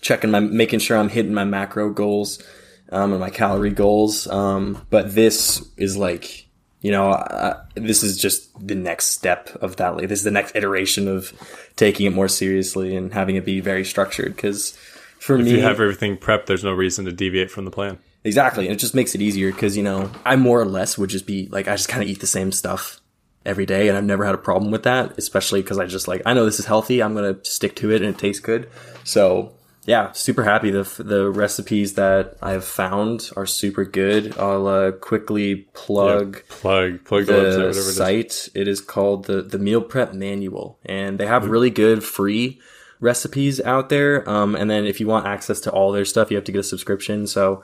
checking my, making sure I'm hitting my macro goals, um, and my calorie goals. Um, but this is like, you know, uh, this is just the next step of that. Like, this is the next iteration of taking it more seriously and having it be very structured. Cause for If me, you have everything prepped, there's no reason to deviate from the plan. Exactly. And it just makes it easier because, you know, I more or less would just be like, I just kind of eat the same stuff every day. And I've never had a problem with that, especially because I just like, I know this is healthy. I'm going to stick to it and it tastes good. So, yeah, super happy. The, the recipes that I've found are super good. I'll uh, quickly plug Plug plug the, the whatever it is. It is called the the Meal Prep Manual, and they have really good free recipes out there. Um, and then if you want access to all their stuff, you have to get a subscription. So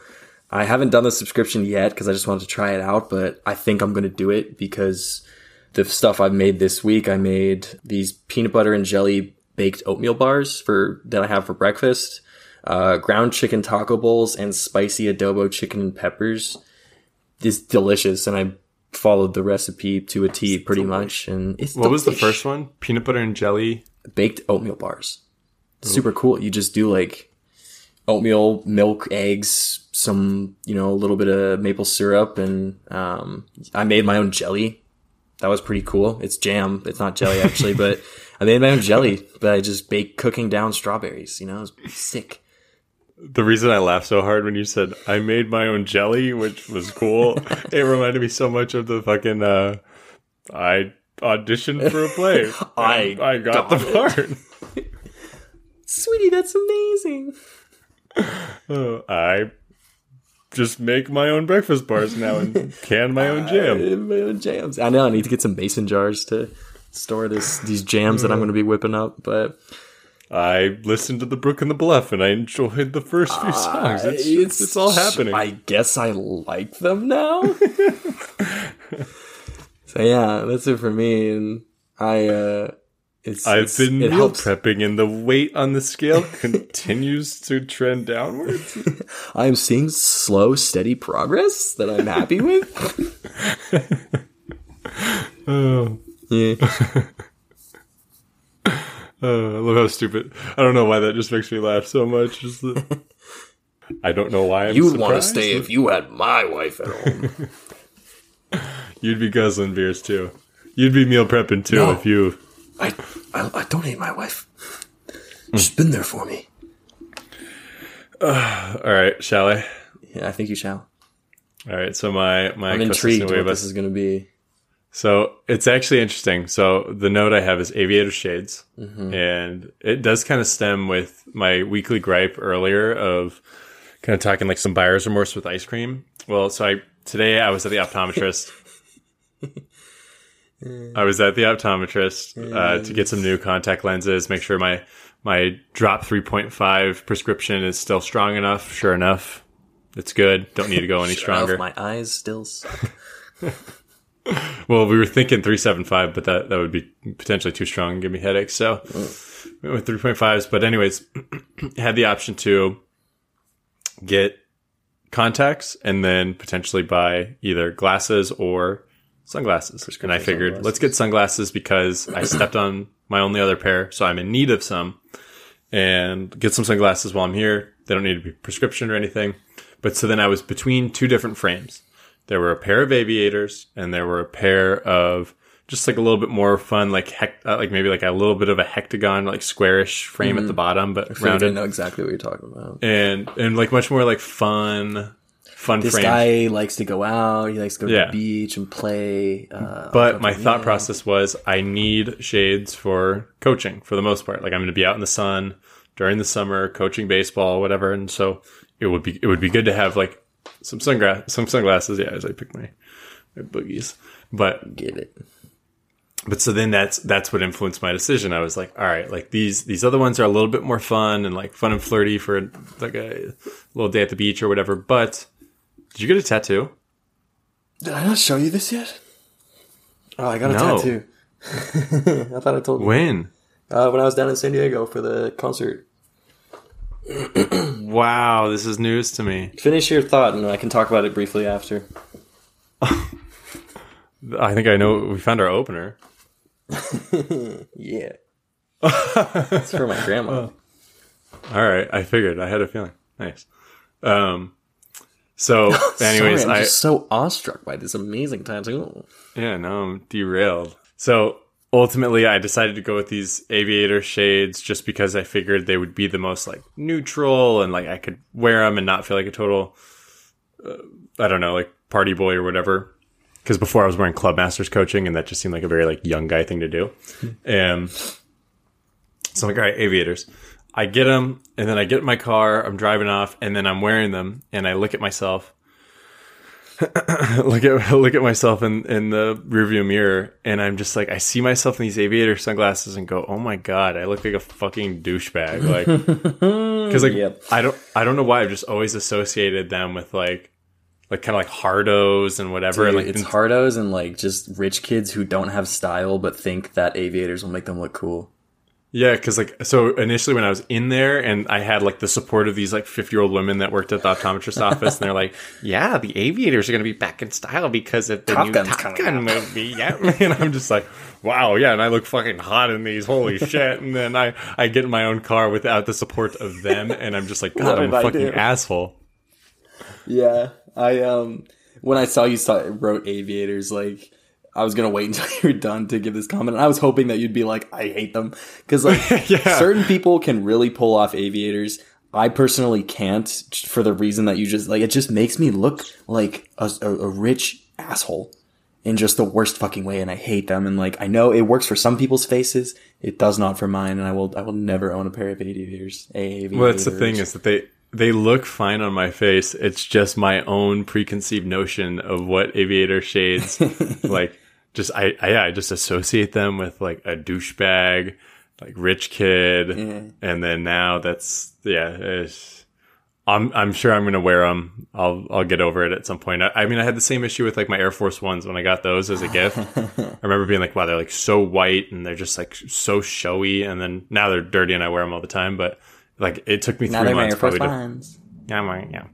I haven't done the subscription yet because I just wanted to try it out, but I think I'm going to do it because the stuff I've made this week, I made these peanut butter and jelly baked oatmeal bars for that I have for breakfast. Uh, ground chicken taco bowls and spicy adobo chicken and peppers is delicious, and I followed the recipe to a T pretty much. And it's What was the first one? Peanut butter and jelly. baked oatmeal bars? Super cool. You just do like oatmeal, milk, eggs, some you know a little bit of maple syrup, and um, I made my own jelly. That was pretty cool. It's jam. It's not jelly actually, but I made my own jelly. But I just baked cooking down strawberries. You know, it was sick. The reason I laughed so hard when you said I made my own jelly, which was cool, it reminded me so much of the fucking uh I auditioned for a play. I I got, got the part. Sweetie, that's amazing. I just make my own breakfast bars now and can my own jam. my own jams. I know. I need to get some mason jars to store this these jams that I'm going to be whipping up. But I listened to the Brook and the Bluff and I enjoyed the first few songs. It's, it's, it's all happening. I guess I like them now. so yeah, that's it for me. And I, uh, it's I've it's- been meal helps. prepping and the weight on the scale continues to trend downwards. I am seeing slow, steady progress that I'm happy with. Oh. yeah. Uh, I love how stupid. I don't know why that just makes me laugh so much. Just the, I don't know why I'm You would want to stay if you had my wife at home. You'd be guzzling beers too. You'd be meal prepping too No. if you. I, I, I don't hate my wife. She's been there for me. All right, shall I? Yeah, I think you shall. All right. So my my I'm intrigued what this is going to be. So it's actually interesting. So the note I have is aviator shades, Mm-hmm. and it does kind of stem with my weekly gripe earlier of kind of talking like some buyer's remorse with ice cream. Well, so I today I was at the optometrist. I was at the optometrist uh, to get some new contact lenses, make sure my my drop 3.5 prescription is still strong enough. Sure enough, it's good. Don't need to go any Sure enough, stronger. my eyes still suck. Well, we were thinking 375, but that, that would be potentially too strong and give me headaches. So we went with 3.5s. But, anyways, had the option to get contacts and then potentially buy either glasses or sunglasses. And I figured, sunglasses. let's get sunglasses because I stepped on my only other pair. So I'm in need of some and get some sunglasses while I'm here. They don't need to be prescription or anything. But so then I was between two different frames. There were a pair of aviators and there were a pair of just like a little bit more fun, like uh, like maybe like a little bit of a hectagon, like squarish frame at the bottom, but I rounded know exactly what you're talking about. and and like much more like fun fun this guy likes to go out. He likes to go to the beach and play. Uh, But my thought process was I need shades for coaching for the most part. Like I'm going to be out in the sun during the summer coaching baseball, whatever. And so it would be it would be good to have like some sunglass some sunglasses. Yeah, as I pick my my boogies. But get it. but so then that's that's what influenced my decision. I was like, all right, like these these other ones are a little bit more fun and like fun and flirty for like a little day at the beach or whatever. But did you get a tattoo? Did I not show you this yet? Oh, I got a No. tattoo. I thought I told you. When? Uh, when I was down in San Diego for the concert. Wow, this is news to me. Finish your thought, and I can talk about it briefly after. I think I know. We found our opener. Yeah. it's for my grandma. All right, I figured. I had a feeling. Nice. Um. So, anyways, Sorry, I'm I just so awestruck by this amazing tattoo. yeah, no, I'm derailed. So ultimately, I decided to go with these aviator shades just because I figured they would be the most like neutral and like I could wear them and not feel like a total, uh, I don't know, like party boy or whatever. Because before I was wearing Club Masters coaching, and that just seemed like a very like young guy thing to do. And so I'm like, all right, aviators. I get them, and then I get in my car. I'm driving off, and then I'm wearing them, and I look at myself. look at look at myself in in the rearview mirror, and I'm just like, I see myself in these aviator sunglasses, and go, oh my god, I look like a fucking douchebag. Like, because like Yep. I don't I don't know why I've just always associated them with like like kind of like hardos and whatever. Dude, like it's hardos and like just rich kids who don't have style but think that aviators will make them look cool. Yeah, because like so initially when I was in there and I had like the support of these like fifty year old women that worked at the optometrist office, and they're like, "Yeah, the aviators are going to be back in style because of the Top new Gun's Top Gun out." movie." Yeah, and I'm just like, "Wow, yeah," and I look fucking hot in these. Holy shit! And then I I get in my own car without the support of them, and I'm just like, God, I'm a fucking asshole. Yeah, I um when I saw you saw, wrote aviators, like I was gonna wait until you were done to give this comment. And I was hoping that you'd be like, I hate them because like Yeah. certain people can really pull off aviators. I personally can't for the reason that you just like it just makes me look like a, a, a rich asshole in just the worst fucking way, and I hate them. And like I know it works for some people's faces, it does not for mine, and I will I will never own a pair of aviators. Aviators. Well, that's the thing is that they they look fine on my face. It's just my own preconceived notion of what aviator shades like. Just I, I I just associate them with like a douchebag, like rich kid, mm-hmm. and then now that's yeah. It's, I'm I'm sure I'm gonna wear them. I'll I'll get over it at some point. I, I mean, I had the same issue with like my Air Force Ones when I got those as a gift. I remember being like, wow, they're like so white and they're just like so showy. And then now they're dirty and I wear them all the time. But like it took me now three they're my months Air Force Ones. yeah, my, yeah.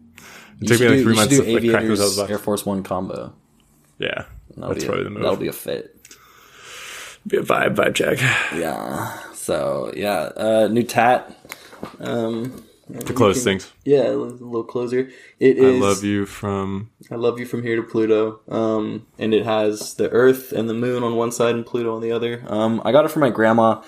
It You took me like do- three months to like, crack those aviators out of the Air. Force One combo. Yeah, That'll that's be probably a, the move. That'll be a fit. be a vibe, vibe check. Yeah. So yeah, uh, new tat. Um, To close things, yeah, a little closer. It I love you from I love you from here to Pluto. Um, and it has the Earth and the Moon on one side and Pluto on the other. Um, I got it from my grandma.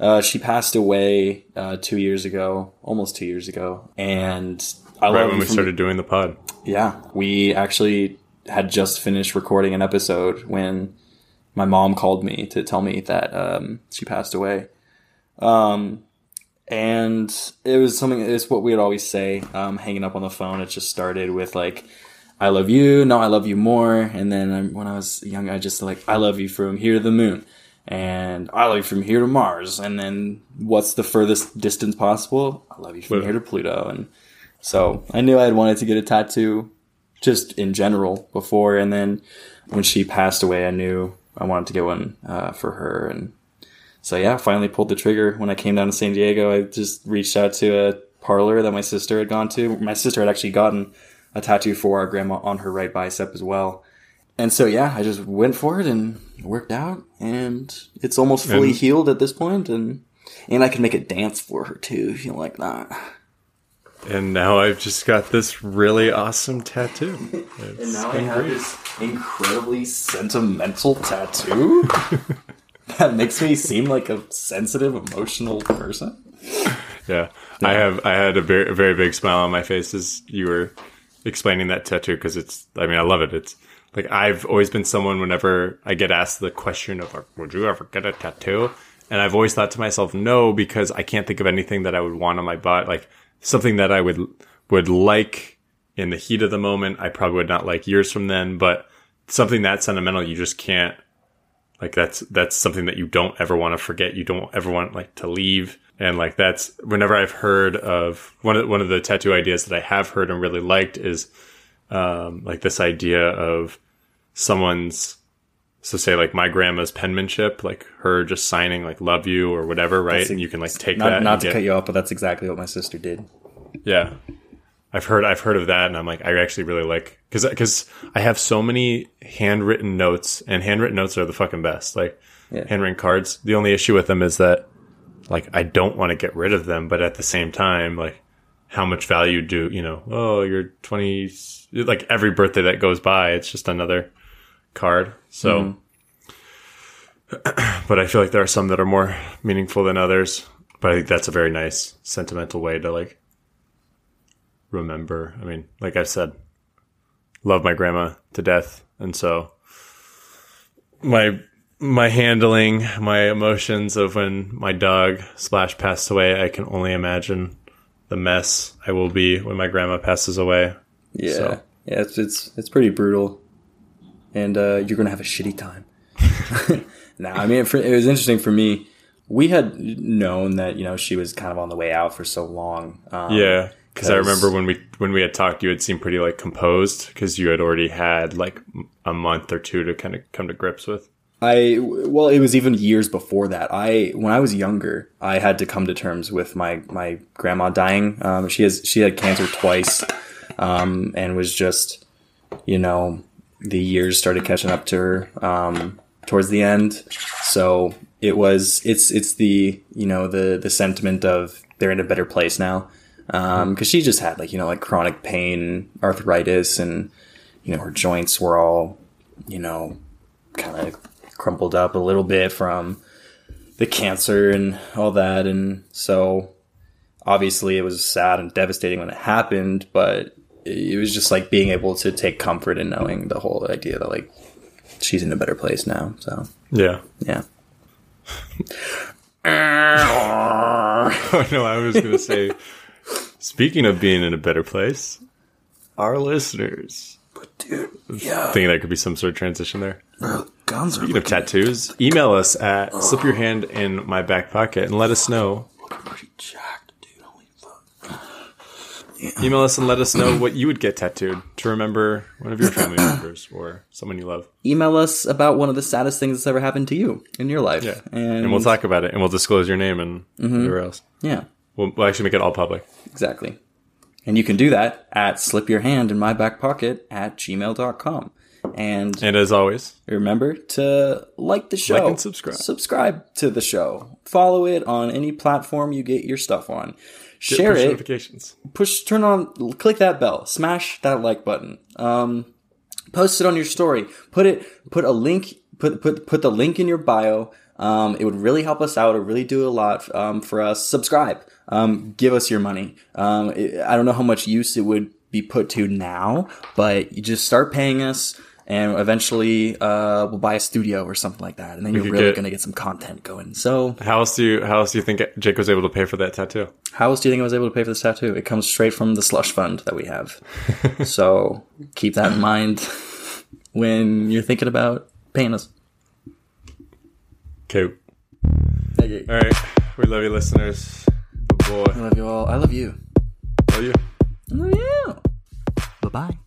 Uh, she passed away uh, two years ago, almost two years ago, and I right love when we from- started doing the pod. Yeah, we actually had just finished recording an episode when my mom called me to tell me that um, she passed away. Um, and it was something. It's what we would always say, um, hanging up on the phone. It just started with like, "I love you." No, I love you more. And then when I was young, I just like, "I love you from here to the moon." And I love you from here to Mars. And then what's the furthest distance possible? I love you from here to Pluto. And so I knew I had wanted to get a tattoo just in general before. And then when she passed away, I knew I wanted to get one uh, for her. And so, yeah, finally pulled the trigger. When I came down to San Diego, I just reached out to a parlor that my sister had gone to. My sister had actually gotten a tattoo for our grandma on her right bicep as well. And so, yeah, I just went for it and worked out. And it's almost fully And- healed at this point, And and I can make it dance for her too, if you like that. And now I've just got this really awesome tattoo. It's And now I have great. this incredibly sentimental tattoo that makes me seem like a sensitive, emotional person. Yeah. I have I had a very, a very big smile on my face as you were explaining that tattoo because it's. I mean, I love it. It's like I've always been someone whenever I get asked the question of, "Would you ever get a tattoo?" And I've always thought to myself, no, because I can't think of anything that I would want on my butt. like something that I would would like in the heat of the moment. I probably would not like years from then, but something that sentimental, you just can't. Like that's that's something that you don't ever want to forget. You don't ever want like to leave. And like that's whenever I've heard of one of one of the tattoo ideas that I have heard and really liked is um, like this idea of someone's so say like my grandma's penmanship, like her just signing like "love you" or whatever, right? And you can like take Not, that. not to get- cut you off, but that's exactly what my sister did. yeah, I've heard I've heard of that, and I'm like I actually really like because because I have so many handwritten notes, and handwritten notes are the fucking best. Like Yeah. handwritten cards. The only issue with them is that like I don't want to get rid of them, but at the same time, like how much value do you know? Oh, you're 20. Like every birthday that goes by, it's just another card. So. Mm-hmm. but I feel like there are some that are more meaningful than others. But I think that's a very nice sentimental way to like remember. I mean, like I said, love my grandma to death, and so my my handling, my emotions of when my dog Splash passed away, I can only imagine the mess I will be when my grandma passes away. Yeah, So- yeah, it's it's it's pretty brutal, and uh, you're gonna have a shitty time. no, I mean, it was interesting for me. We had known that you know she was kind of on the way out for so long. Um, Yeah, because I remember when we when we had talked, you had seemed pretty like composed because you had already had like a month or two to kind of come to grips with. I well, it was even years before that. I when I was younger, I had to come to terms with my my grandma dying. Um, she has she had cancer twice, um, and was just you know the years started catching up to her um, towards the end. So it was it's it's the you know the the sentiment of they're in a better place now because she just had like you know like chronic pain, arthritis, and you know her joints were all you know kind of crumpled up a little bit from the cancer and all that. And so obviously it was sad and devastating when it happened, but it was just like being able to take comfort in knowing the whole idea that like she's in a better place now. So Yeah. yeah. Oh no, I was gonna say. speaking of being in a better place, our listeners. But dude, yeah. Thinking that could be some sort of transition there. Guns are Speaking of tattoos, email us at slip your hand in my back pocket and let us know. pretty jacked, dude. Holy fuck. Email us and let us know what you would get tattooed to remember one of your family members or someone you love. Email us about one of the saddest things that's ever happened to you in your life. Yeah, And, and we'll talk about it and we'll disclose your name and mm-hmm. whatever else. Yeah. We'll, we'll actually make it all public. Exactly. And you can do that at slip your hand in my back pocket at gmail.com. And And as always, remember to like the show. Like and subscribe. Subscribe to the show. Follow it on any platform you get your stuff on. Share push it. notifications. Push, turn on, click that bell. Smash that like button. Um, post it on your story. Put it, put a link, put, put, put the link in your bio. Um, it would really help us out. It really do a lot, um, for us. Subscribe. Um, give us your money. Um, it, I don't know how much use it would be put to now, but you just start paying us and eventually, uh, we'll buy a studio or something like that. And then you're really get- going to get some content going. So How else do you how else do you think Jake was able to pay for that tattoo? how else do you think I was able to pay for this tattoo? It comes straight from the slush fund that we have. so keep that in mind when you're thinking about paying us. Okay. Thank you. All right. We love you, listeners. Boy. I love you all. I love you. Love you. I love you. Bye bye.